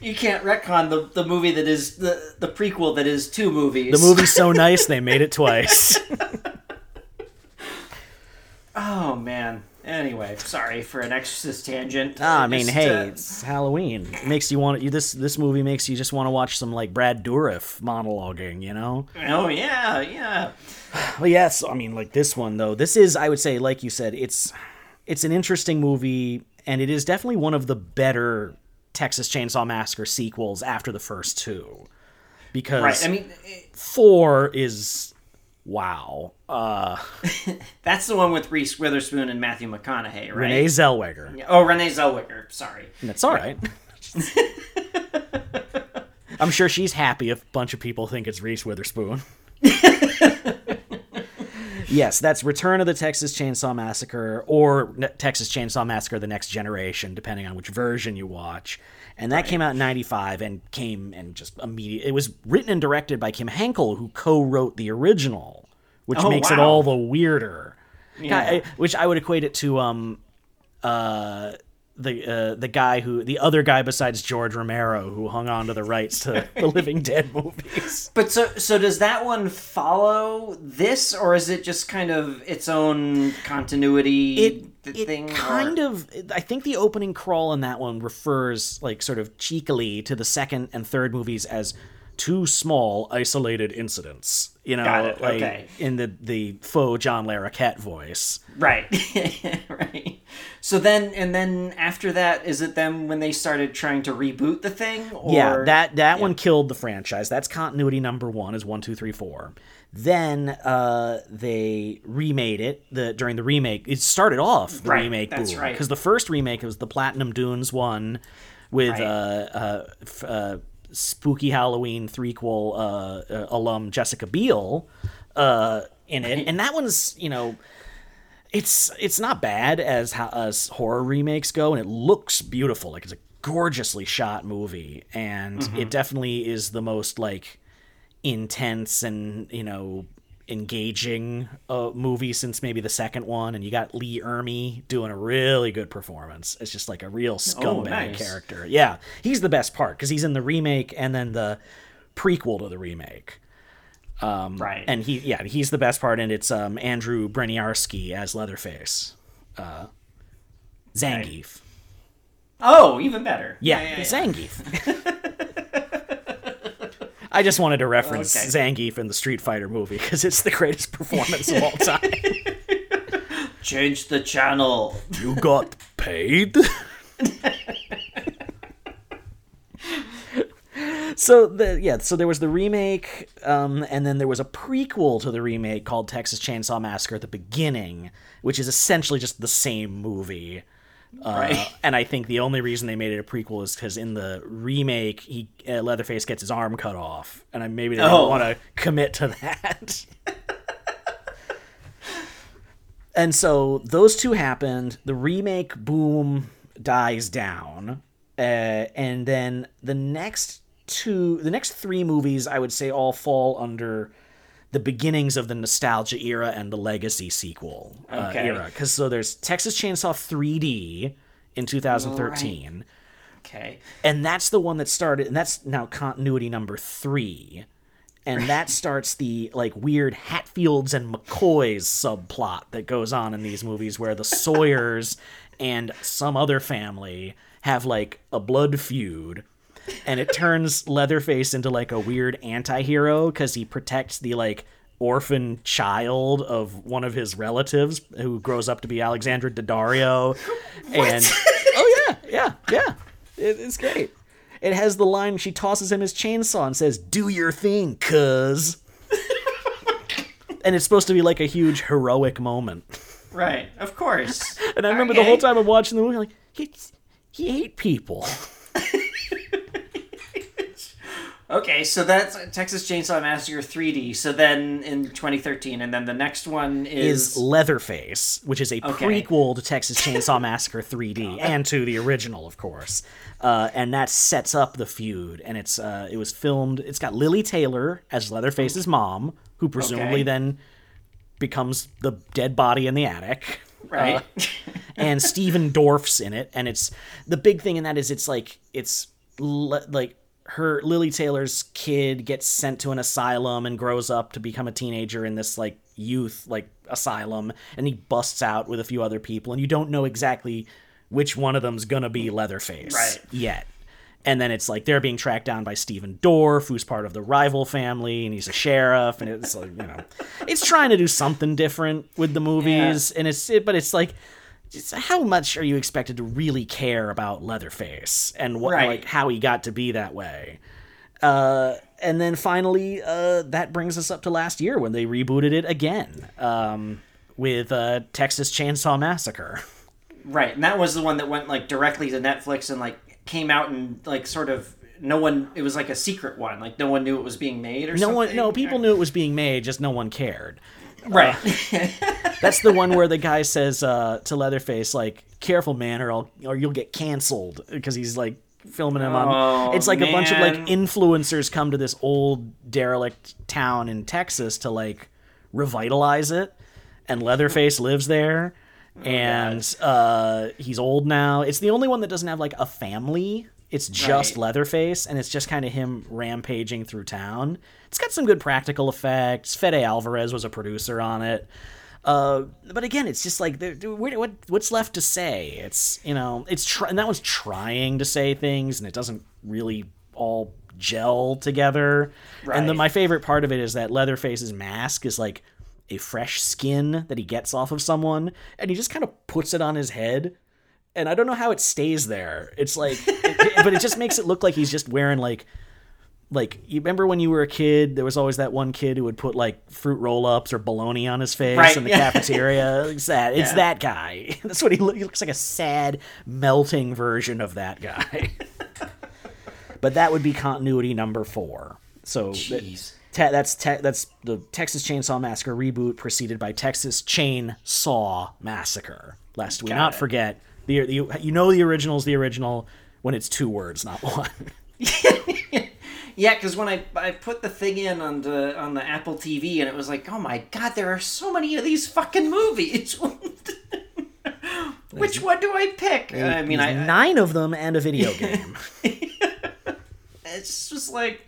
you can't retcon the the movie that is the the prequel that is two movies. The movie's so nice they made it twice. Oh man. Anyway, sorry for an Exorcist tangent. Ah, I mean, Just, hey, uh, it's Halloween. It makes you want you this this movie makes you just want to watch some like Brad Dourif monologuing, you know? oh yeah, yeah. Well, yes, I mean like this one though. This is I would say like you said, it's it's an interesting movie and it is definitely one of the better Texas Chainsaw Massacre sequels after the first two. Because Right. I mean, it- 4 is wow. Uh that's the one with Reese Witherspoon and Matthew McConaughey, right? Renee Zellweger. Oh, Renee Zellweger. Sorry. That's all right. I'm sure she's happy if a bunch of people think it's Reese Witherspoon. yes, that's Return of the Texas Chainsaw Massacre or Texas Chainsaw Massacre The Next Generation, depending on which version you watch. And that came out in 95 and came and just immediately. It was written and directed by Kim Henkel, who co wrote the original, which Oh, makes it all the weirder. Yeah. I- which I would equate it to um, uh, the uh, the guy who the other guy besides George Romero who hung on to the rights to the Living Dead movies. But so so does that one follow this, or is it just kind of its own continuity It th- it kind or- of I think the opening crawl in that one refers like sort of cheekily to the second and third movies as two small isolated incidents. You know, like okay. in the the faux John Larroquette voice. right, right. So then, and then after that, is it them when they started trying to reboot the thing? Or... Yeah, that that one killed the franchise. That's continuity number one is one, two, three, four. Then uh, they remade it. The during the remake, it started off the Right, remake that's boom right. because the first remake was the Platinum Dunes one with Right. uh, uh, f- uh, spooky Halloween threequel uh, uh, alum Jessica Biel uh, in it, and that one's you know it's it's not bad as how as horror remakes go, and it looks beautiful. Like it's a gorgeously shot movie, and it definitely is the most like intense and you know engaging uh, movie since maybe the second one. And you got Lee Ermey doing a really good performance. It's just like a real scumbag nice. character. Yeah, he's the best part because he's in the remake and then the prequel to the remake. Right. And he, yeah, he's the best part, and it's um, Andrew Bryniarski as Leatherface, uh, Zangief. oh, even better. Yeah, Zangief. I just wanted to reference Okay. Zangief in the Street Fighter movie because it's the greatest performance of all time. Change the channel. you got paid. so the yeah, so there was the remake, um, and then there was a prequel to the remake called Texas Chainsaw Massacre at the beginning, which is essentially just the same movie. Uh, Right. And I think the only reason they made it a prequel is because in the remake, he uh, Leatherface gets his arm cut off, and I, maybe they Oh. don't want to commit to that. and so those two happened. The remake boom dies down, uh, and then the next two, the next three movies, I would say, all fall under the beginnings of the nostalgia era and the legacy sequel uh, Okay. era. Because so there's Texas Chainsaw 3D in 2013, Okay. and that's the one that started, and that's now continuity number three. And that starts the like weird Hatfields and McCoys subplot that goes on in these movies where the Sawyers and some other family have like a blood feud and it turns Leatherface into like a weird anti-hero because he protects the like orphan child of one of his relatives who grows up to be Alexandra Daddario. And oh yeah, yeah, yeah, it, it's great. It has the line she tosses him his chainsaw and says, "Do your thing, cuz." and it's supposed to be like a huge heroic moment. Right. Of course. And I remember the whole time I'm watching the movie, like he he ate people. Okay, so that's Texas Chainsaw Massacre 3D. So then in 2013, and then the next one is is, Leatherface, which is a Okay. prequel to Texas Chainsaw Massacre 3D and to the original, of course. Uh, and that sets up the feud. And it's uh, it was filmed. It's got Lili Taylor as Leatherface's mom, who presumably Okay. then becomes the dead body in the attic. right. and Stephen Dorff's in it, and it's the big thing in that is it's like it's le- like her Lili Taylor's kid gets sent to an asylum and grows up to become a teenager in this like youth like asylum, and he busts out with a few other people, and you don't know exactly which one of them's gonna be Leatherface Right. yet. And then it's like they're being tracked down by Stephen Dorff, who's part of the rival family, and he's a sheriff, and it's like you know, it's trying to do something different with the movies, and it's it, but it's like, how much are you expected to really care about Leatherface and what Right. like how he got to be that way? Uh, and then finally, uh, that brings us up to last year when they rebooted it again um, with uh, Texas Chainsaw Massacre. right. And that was the one that went like directly to Netflix and like came out and like sort of no one. It was like a secret one. Like no one knew it was being made or No something. one, no, people knew it was being made, just no one cared. Right. That's the one where the guy says uh, to Leatherface, like, "Careful, man, or I'll, or you'll get canceled," because he's like filming him on. Oh, It's like a bunch of like influencers come to this old derelict town in Texas to like revitalize it, and Leatherface lives there, and uh, he's old now. It's the only one that doesn't have like a family. It's just Right. Leatherface, and it's just kind of him rampaging through town. It's got some good practical effects. Fede Alvarez was a producer on it. Uh, but again, it's just like what, what what's left to say? It's you know, it's try- and that one's trying to say things, and it doesn't really all gel together. And the, my favorite part of it is that Leatherface's mask is like a fresh skin that he gets off of someone, and he just kind of puts it on his head. And I don't know how it stays there. It's like, it- but it just makes it look like he's just wearing like like you remember when you were a kid there was always that one kid who would put like fruit roll-ups or bologna on his face Right, in the cafeteria? It's that it's Yeah. that guy. That's what he, look, he looks like a sad melting version of that guy. But that would be continuity number four. So that- te- that's te- that's the texas chainsaw massacre reboot preceded by texas chain saw massacre. Lest we Got not it. forget the, the you know the original is the original when it's two words not one Yeah, because when I, I put the thing in on the on the Apple TV and it was like, oh my god, there are so many of these fucking movies. Which one do I pick? I mean, I, I nine of them and a video game. it's just like,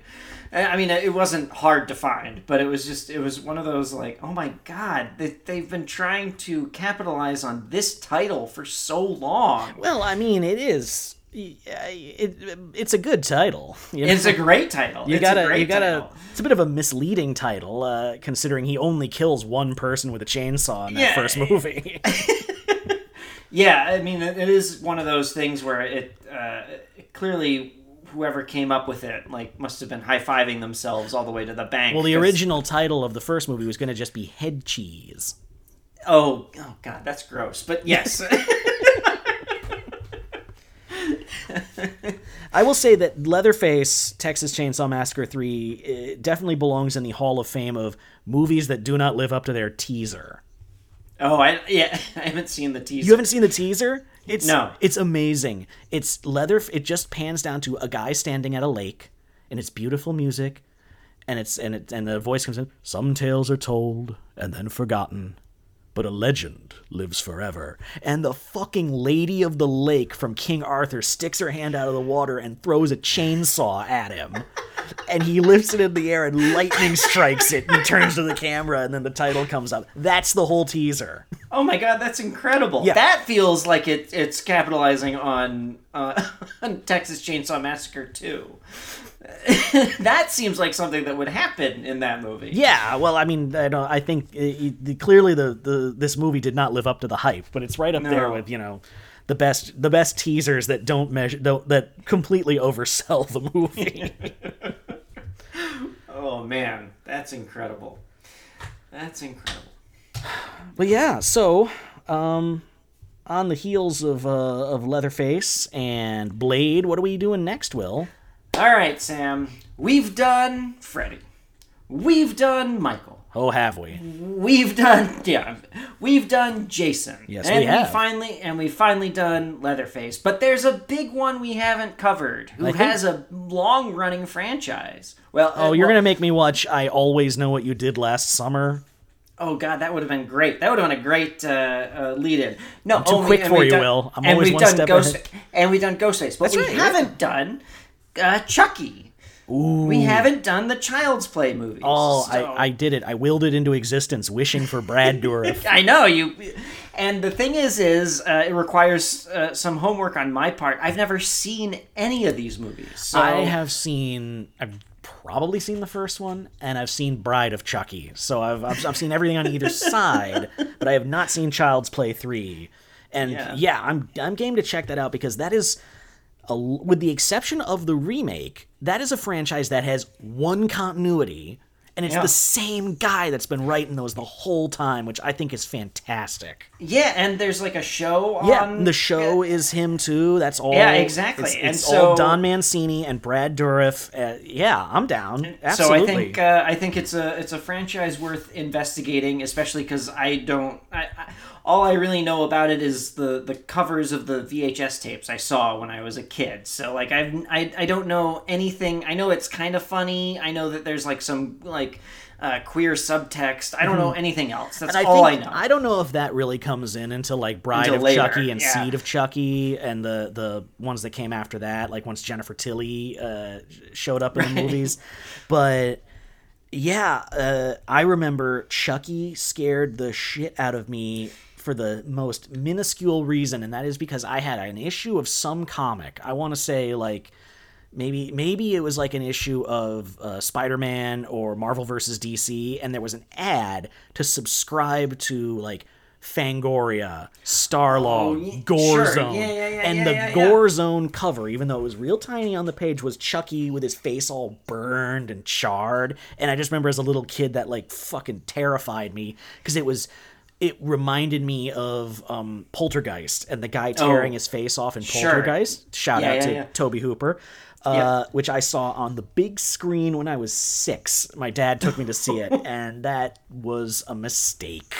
I mean, it wasn't hard to find, but it was just it was one of those like, oh my god, they, they've been trying to capitalize on this title for so long. well, I mean, it is. It, it's a good title. You, know? It's a great title. you It's gotta, a great you gotta. title. It's a bit of a misleading title, uh, considering he only kills one person with a chainsaw in that Yeah. first movie. Yeah, I mean, it, it is one of those things where it uh, clearly whoever came up with it like must have been high fiving themselves all the way to the bank. well, the 'cause- original title of the first movie was going to just be Head Cheese. Oh, oh God, that's gross. But yes, I will say that Leatherface, Texas Chainsaw Massacre 3, uh, definitely belongs in the Hall of Fame of movies that do not live up to their teaser. oh, I yeah, I haven't seen the teaser. You haven't seen the teaser? It's No. It's amazing. It's leather. It just pans down to a guy standing at a lake, and it's beautiful music, and it's and it and the voice comes in. Some tales are told and then forgotten, but a legend lives forever. And the fucking Lady of the Lake from King Arthur sticks her hand out of the water and throws a chainsaw at him. and he lifts it in the air and lightning strikes it and turns to the camera and then the title comes up. That's the whole teaser. Oh my god, that's incredible. Yeah. That feels like it, it's capitalizing on, uh, on Texas Chainsaw Massacre 2. that seems like something that would happen in that movie. Yeah, well, I mean, I don't. I think uh, the, clearly the, the this movie did not live up to the hype, but it's right up there with you know the best the best teasers that don't measure don't, that completely oversell the movie. Oh man, that's incredible. That's incredible. but yeah, so um, on the heels of uh, of Leatherface and Blade, what are we doing next, Will? All right, Sam. We've done Freddy. We've done Michael. Oh, have we? We've done yeah. We've done Jason. Yes, and we have. finally and we finally done Leatherface. But there's a big one we haven't covered who think- has a long running franchise. Well, Oh, uh, you're well- gonna make me watch I Always Know What You Did Last Summer. Oh God, that would have been great. That would have been a great uh, uh, lead-in. No, too oh, we- quick and for we've you, done- Will. I'm always one done step Ghost, ahead. and we've done Ghostface, but That's we right, haven't done uh, Chucky. We haven't done the Child's Play movies. Oh, so- I, I did it. I willed it into existence, wishing for Brad Dourif. I know you. And the thing is, is uh, it requires uh, some homework on my part. I've never seen any of these movies. So I have seen. I've probably seen the first one, and I've seen Bride of Chucky. So I've I've, I've seen everything on either side, but I have not seen Child's Play three. And Yeah. yeah, I'm I'm game to check that out because that is. A, with the exception of the remake, that is a franchise that has one continuity, and it's Yeah. the same guy that's been writing those the whole time, which I think is fantastic. yeah, and there's like a show Yeah, the show is him too. That's all. Yeah, exactly. It's, And so- all Don Mancini and Brad Dourif. Uh, yeah, I'm down. Absolutely. So I think uh, I think it's a it's a franchise worth investigating, especially because I don't. I, I, all I really know about it is the the covers of the VHS tapes I saw when I was a kid. So like I've I, I don't know anything. I know it's kind of funny. I know that there's like some like uh, queer subtext. I don't know anything else. That's I all I know. I don't know if that really comes in until like Bride Until of later, Chucky and yeah. Seed of Chucky and the the ones that came after that, like once Jennifer Tilly uh, showed up in the movies. But yeah, uh, I remember Chucky scared the shit out of me for the most minuscule reason, and that is because I had an issue of some comic. I want to say like maybe maybe it was like an issue of uh, Spider-Man or Marvel versus DC, and there was an ad to subscribe to like Fangoria, Starlog, Oh, ye- Gore sure. Zone, Yeah, yeah, yeah, and yeah, the yeah, yeah. Gore Zone cover, even though it was real tiny on the page, was Chucky with his face all burned and charred. And I just remember as a little kid that like fucking terrified me because it was. It reminded me of um, Poltergeist and the guy tearing Oh, his face off in sure. Poltergeist. Shout Yeah, out yeah, to yeah. Tobe Hooper, uh, which I saw on the big screen when I was six. My dad took me to see it, and that was a mistake.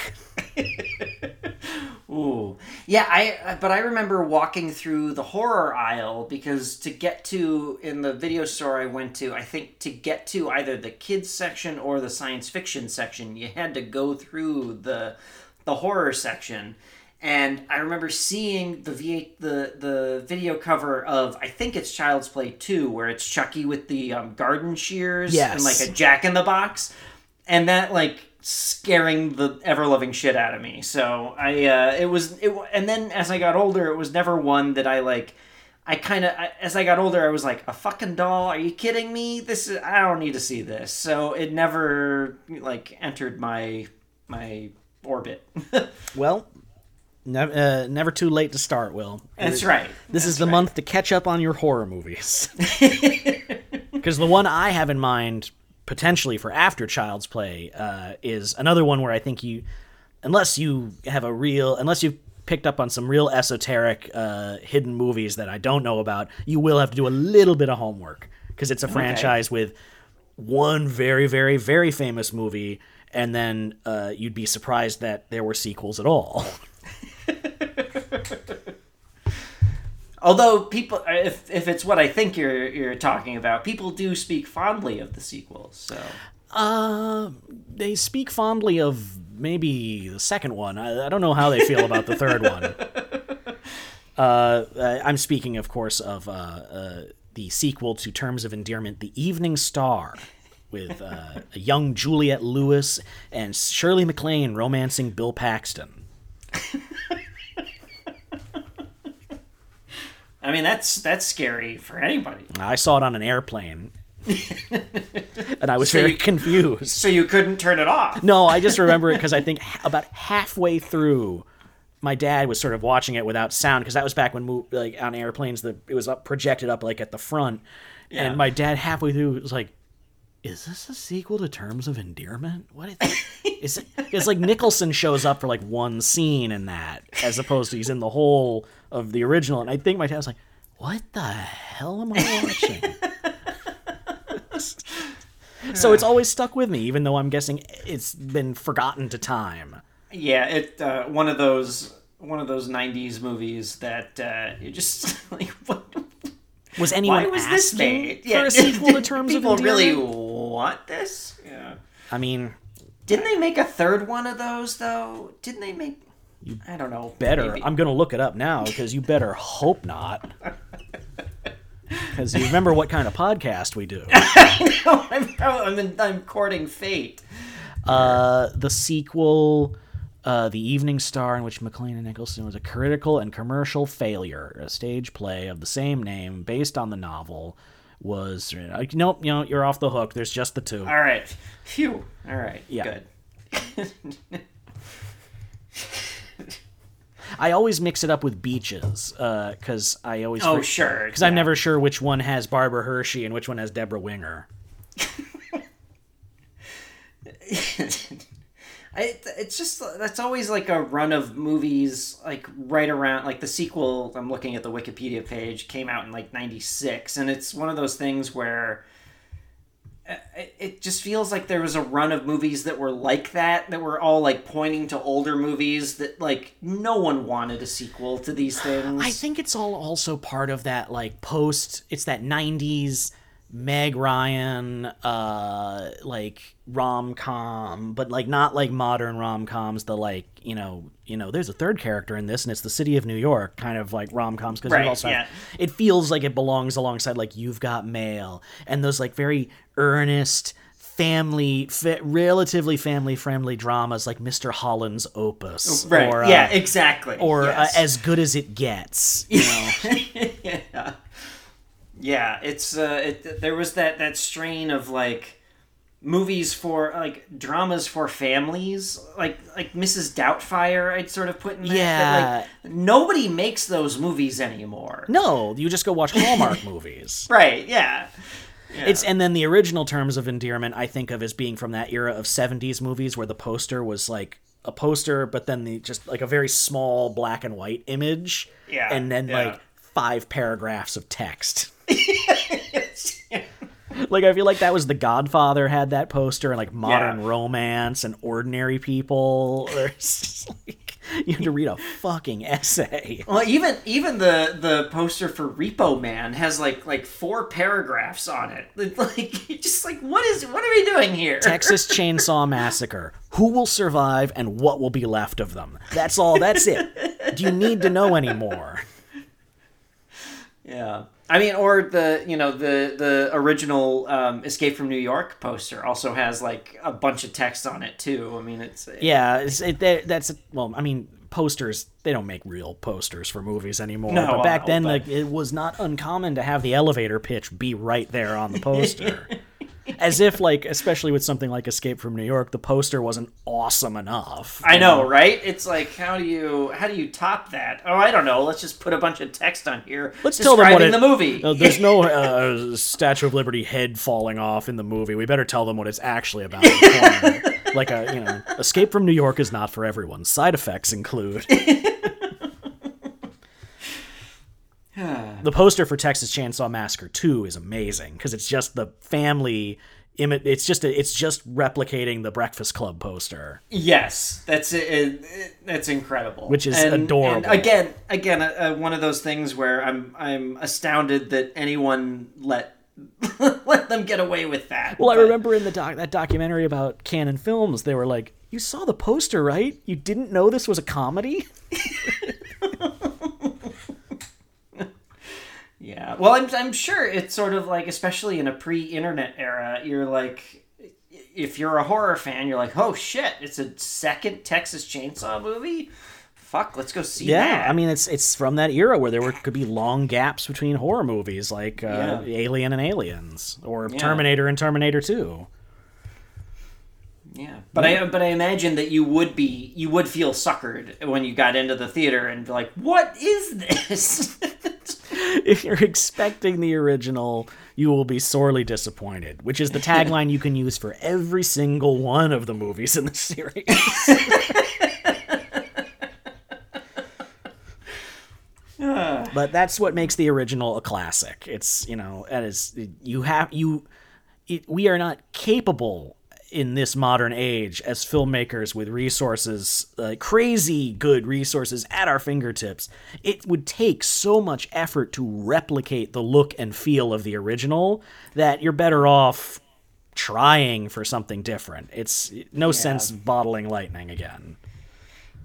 Ooh, yeah. I but I remember walking through the horror aisle because to get to in the video store I went to, I think to get to either the kids section or the science fiction section, you had to go through the the horror section. And I remember seeing the V the the video cover of I think it's Child's Play two, where it's Chucky with the um, garden shears Yes. and like a Jack in the Box, and that like scaring the ever loving shit out of me. So I uh, it was it and then as I got older, it was never one that I like. I kind of as I got older, I was like a fucking doll. Are you kidding me? This is I don't need to see this. So it never like entered my my orbit. Well, never, uh, never too late to start, Will. That's right. This is the month to catch up on your horror movies. Because the one I have in mind, potentially for after Child's Play, uh, is another one where I think you, unless you have a real, unless you've picked up on some real esoteric uh, hidden movies that I don't know about, you will have to do a little bit of homework. Because it's a franchise with one very, very, very famous movie, and then uh, you'd be surprised that there were sequels at all. Although people, if if it's what I think you're you're talking about, people do speak fondly of the sequels. So Uh, they speak fondly of maybe the second one. I, I don't know how they feel about the third one. Uh, I'm speaking, of course, of uh, uh, the sequel to Terms of Endearment, The Evening Star, with uh, a young Juliette Lewis and Shirley MacLaine romancing Bill Paxton. I mean, that's that's scary for anybody. I saw it on an airplane, and I was So very you- confused. So you couldn't turn it off. No, I just remember it because I think about halfway through, my dad was sort of watching it without sound because that was back when like on airplanes the it was up projected up like at the front, Yeah. and my dad halfway through was like, "Is this a sequel to Terms of Endearment? What is it?" It's like Nicholson shows up for like one scene in that, as opposed to he's in the whole of the original, and I think my dad was like, "What the hell am I watching?" So it's always stuck with me, even though I'm guessing it's been forgotten to time. Yeah, it uh, one of those one of those '90s movies that uh, you just like what. Was anyone Why was asking made? for a sequel to Terms of need People really Endearment? want this. Yeah. I mean, Didn't they make a third one of those though? Didn't they make? I don't know. better. maybe. I'm gonna look it up now because you better hope not. Because you remember what kind of podcast we do. I'm, I'm, I'm courting fate. Uh, the sequel, uh, The Evening Star, in which MacLaine and Nicholson was a critical and commercial failure. A stage play of the same name, based on the novel, was like, nope. You know, you're off the hook. There's just the two. All right. Phew. All right. Yeah. Good. I always mix it up with beaches because I always Oh, sure. because I'm never sure which one has Barbara Hershey and which one has Debra Winger. I, it's just that's always like a run of movies like right around like the sequel i'm looking at the wikipedia page came out in like 96 and it's one of those things where uh, it, it just feels like there was a run of movies that were like that that were all like pointing to older movies that like no one wanted a sequel to these things I think it's all also part of that like post. It's that '90s Meg Ryan uh like rom com, but like not like modern rom coms. The like you know you know there's a third character in this, and it's the city of New York kind of like rom coms because Right, also yeah. it feels like it belongs alongside like You've Got Mail and those like very earnest family fa- relatively family friendly dramas like Mr. Holland's Opus right or uh, yeah exactly or yes. uh, as good as it gets you know yeah yeah it's uh it, there was that that strain of like movies for like dramas for families like like mrs doubtfire i'd sort of put in that, that, Yeah. like nobody makes those movies anymore No, you just go watch Hallmark movies. right yeah It's and then the original terms of endearment I think of as being from that era of 70s movies where the poster was like a poster but then the just like a very small black and white image Yeah, and then yeah. like five paragraphs of text. like I feel like that was The Godfather had that poster and like Modern Yeah. Romance and Ordinary People. It's like you had to read a fucking essay. well even even the the poster for repo man has like like four paragraphs on it like just like what is what are we doing here Texas Chainsaw Massacre. Who will survive and what will be left of them? That's all. That's it. Do you need to know anymore? Yeah. I mean, or the you know the the original um, Escape from New York poster also has like a bunch of text on it too. I mean, it's Yeah, it's, it, that's well. I mean, posters. They don't make real posters for movies anymore. No, but back then, but- like, it was not uncommon to have the elevator pitch be right there on the poster. As if, like, especially with something like Escape from New York, the poster wasn't awesome enough. I know, right? It's like how do you how do you top that? Oh, I don't know. Let's just put a bunch of text on here. Let's tell them what it, the movie. Uh, there's no uh, Statue of Liberty head falling off in the movie. We better tell them what it's actually about. in the corner. like a you know, Escape from New York is not for everyone. Side effects include. the poster for Texas Chainsaw Massacre 2 is amazing because it's just the family it's just a, it's just replicating the Breakfast Club poster. Yes, that's it, it, That's incredible. Which is And- adorable. And again, again, uh, uh, one of those things where I'm I'm astounded that anyone let let them get away with that. Well, I remember in the doc that documentary about Cannon Films, they were like, "You saw the poster, right? You didn't know this was a comedy?" Yeah. Well, I'm I'm sure it's sort of like, especially in a pre-internet era, you're like. If you're a horror fan, you're like, "Oh shit! It's a second Texas Chainsaw movie. Fuck, let's go see Yeah, that." I mean it's it's from that era where there were could be long gaps between horror movies like uh, Yeah. Alien and Aliens or Yeah. Terminator and Terminator 2. Yeah, but I but I imagine that you would be you would feel suckered when you got into the theater and be like, "What is this?" If you're expecting the original, you will be sorely disappointed, which is the tagline you can use for every single one of the movies in the series. but that's what makes the original a classic. It's, you know, it is you have you it, we are not capable in this modern age as filmmakers with resources, uh, crazy good resources at our fingertips. It would take so much effort to replicate the look and feel of the original that you're better off trying for something different. It's no sense bottling lightning again.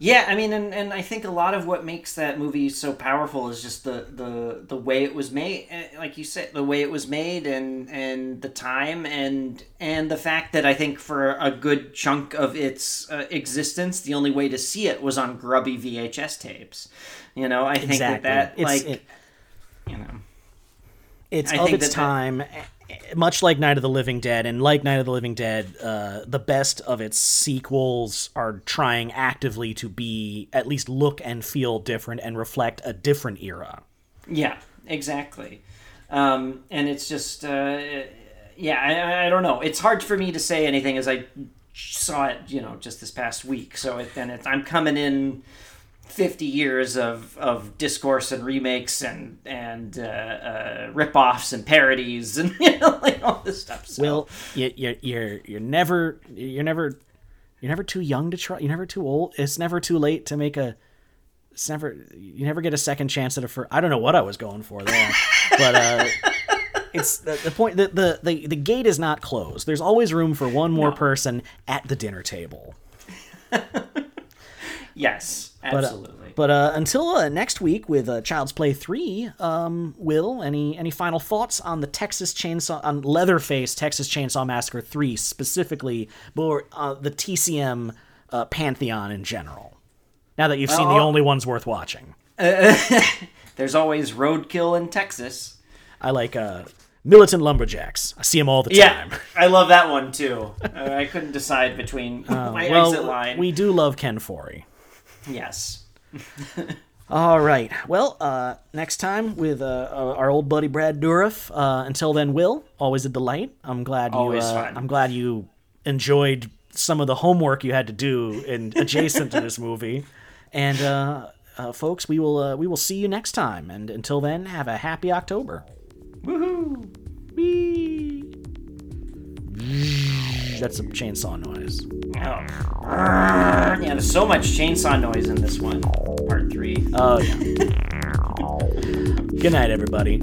Yeah, I mean, and, and I think a lot of what makes that movie so powerful is just the the the way it was made, eh, like you said, the way it was made, and and the time, and and the fact that I think for a good chunk of its uh, existence, the only way to see it was on grubby VHS tapes. You know, I think Exactly. that that It's- like it- you know. it's I of its that that- time eh, much like night of the living dead and like night of the living dead uh, the best of its sequels are trying actively to be at least look and feel different and reflect a different era Yeah, exactly. Um, and it's just, uh, yeah, I, I don't know. It's hard for me to say anything as I saw it, you know, just this past week. So it, and it, I'm coming in 50 years of, of discourse and remakes and and uh, uh, rip-offs and parodies and you know like all this stuff. So. well you, you, you're you're never you're never you're never too young to try you're never too old it's never too late to make a it's never you never get a second chance at a first i don't know what i was going for there but uh it's the, the point the, the the the gate is not closed there's always room for one more person at the dinner table yes, but, uh, absolutely. but uh, until uh, next week with uh, Child's Play three, um, Will any any final thoughts on the Texas Chainsaw on Leatherface Texas Chainsaw Massacre three specifically, or uh, the TCM uh, pantheon in general? Now that you've seen the only ones worth watching, There's always roadkill in Texas. I like uh, Militant Lumberjacks. I see them all the Yeah, time. I love that one too. Uh, I couldn't decide between my exit line. we do love Ken Foree. Yes. All right. Well, uh, next time with uh, uh, our old buddy Brad Dourif. Uh, until then, Will, always a delight. I'm glad you. Uh. I'm glad you enjoyed some of the homework you had to do in adjacent to this movie. And uh, uh, folks, we will uh, we will see you next time. And until then, have a happy October. Woohoo! Whee! That's a chainsaw noise. Oh. Yeah, there's so much chainsaw noise in this one. Part three. Oh yeah. Good night, everybody.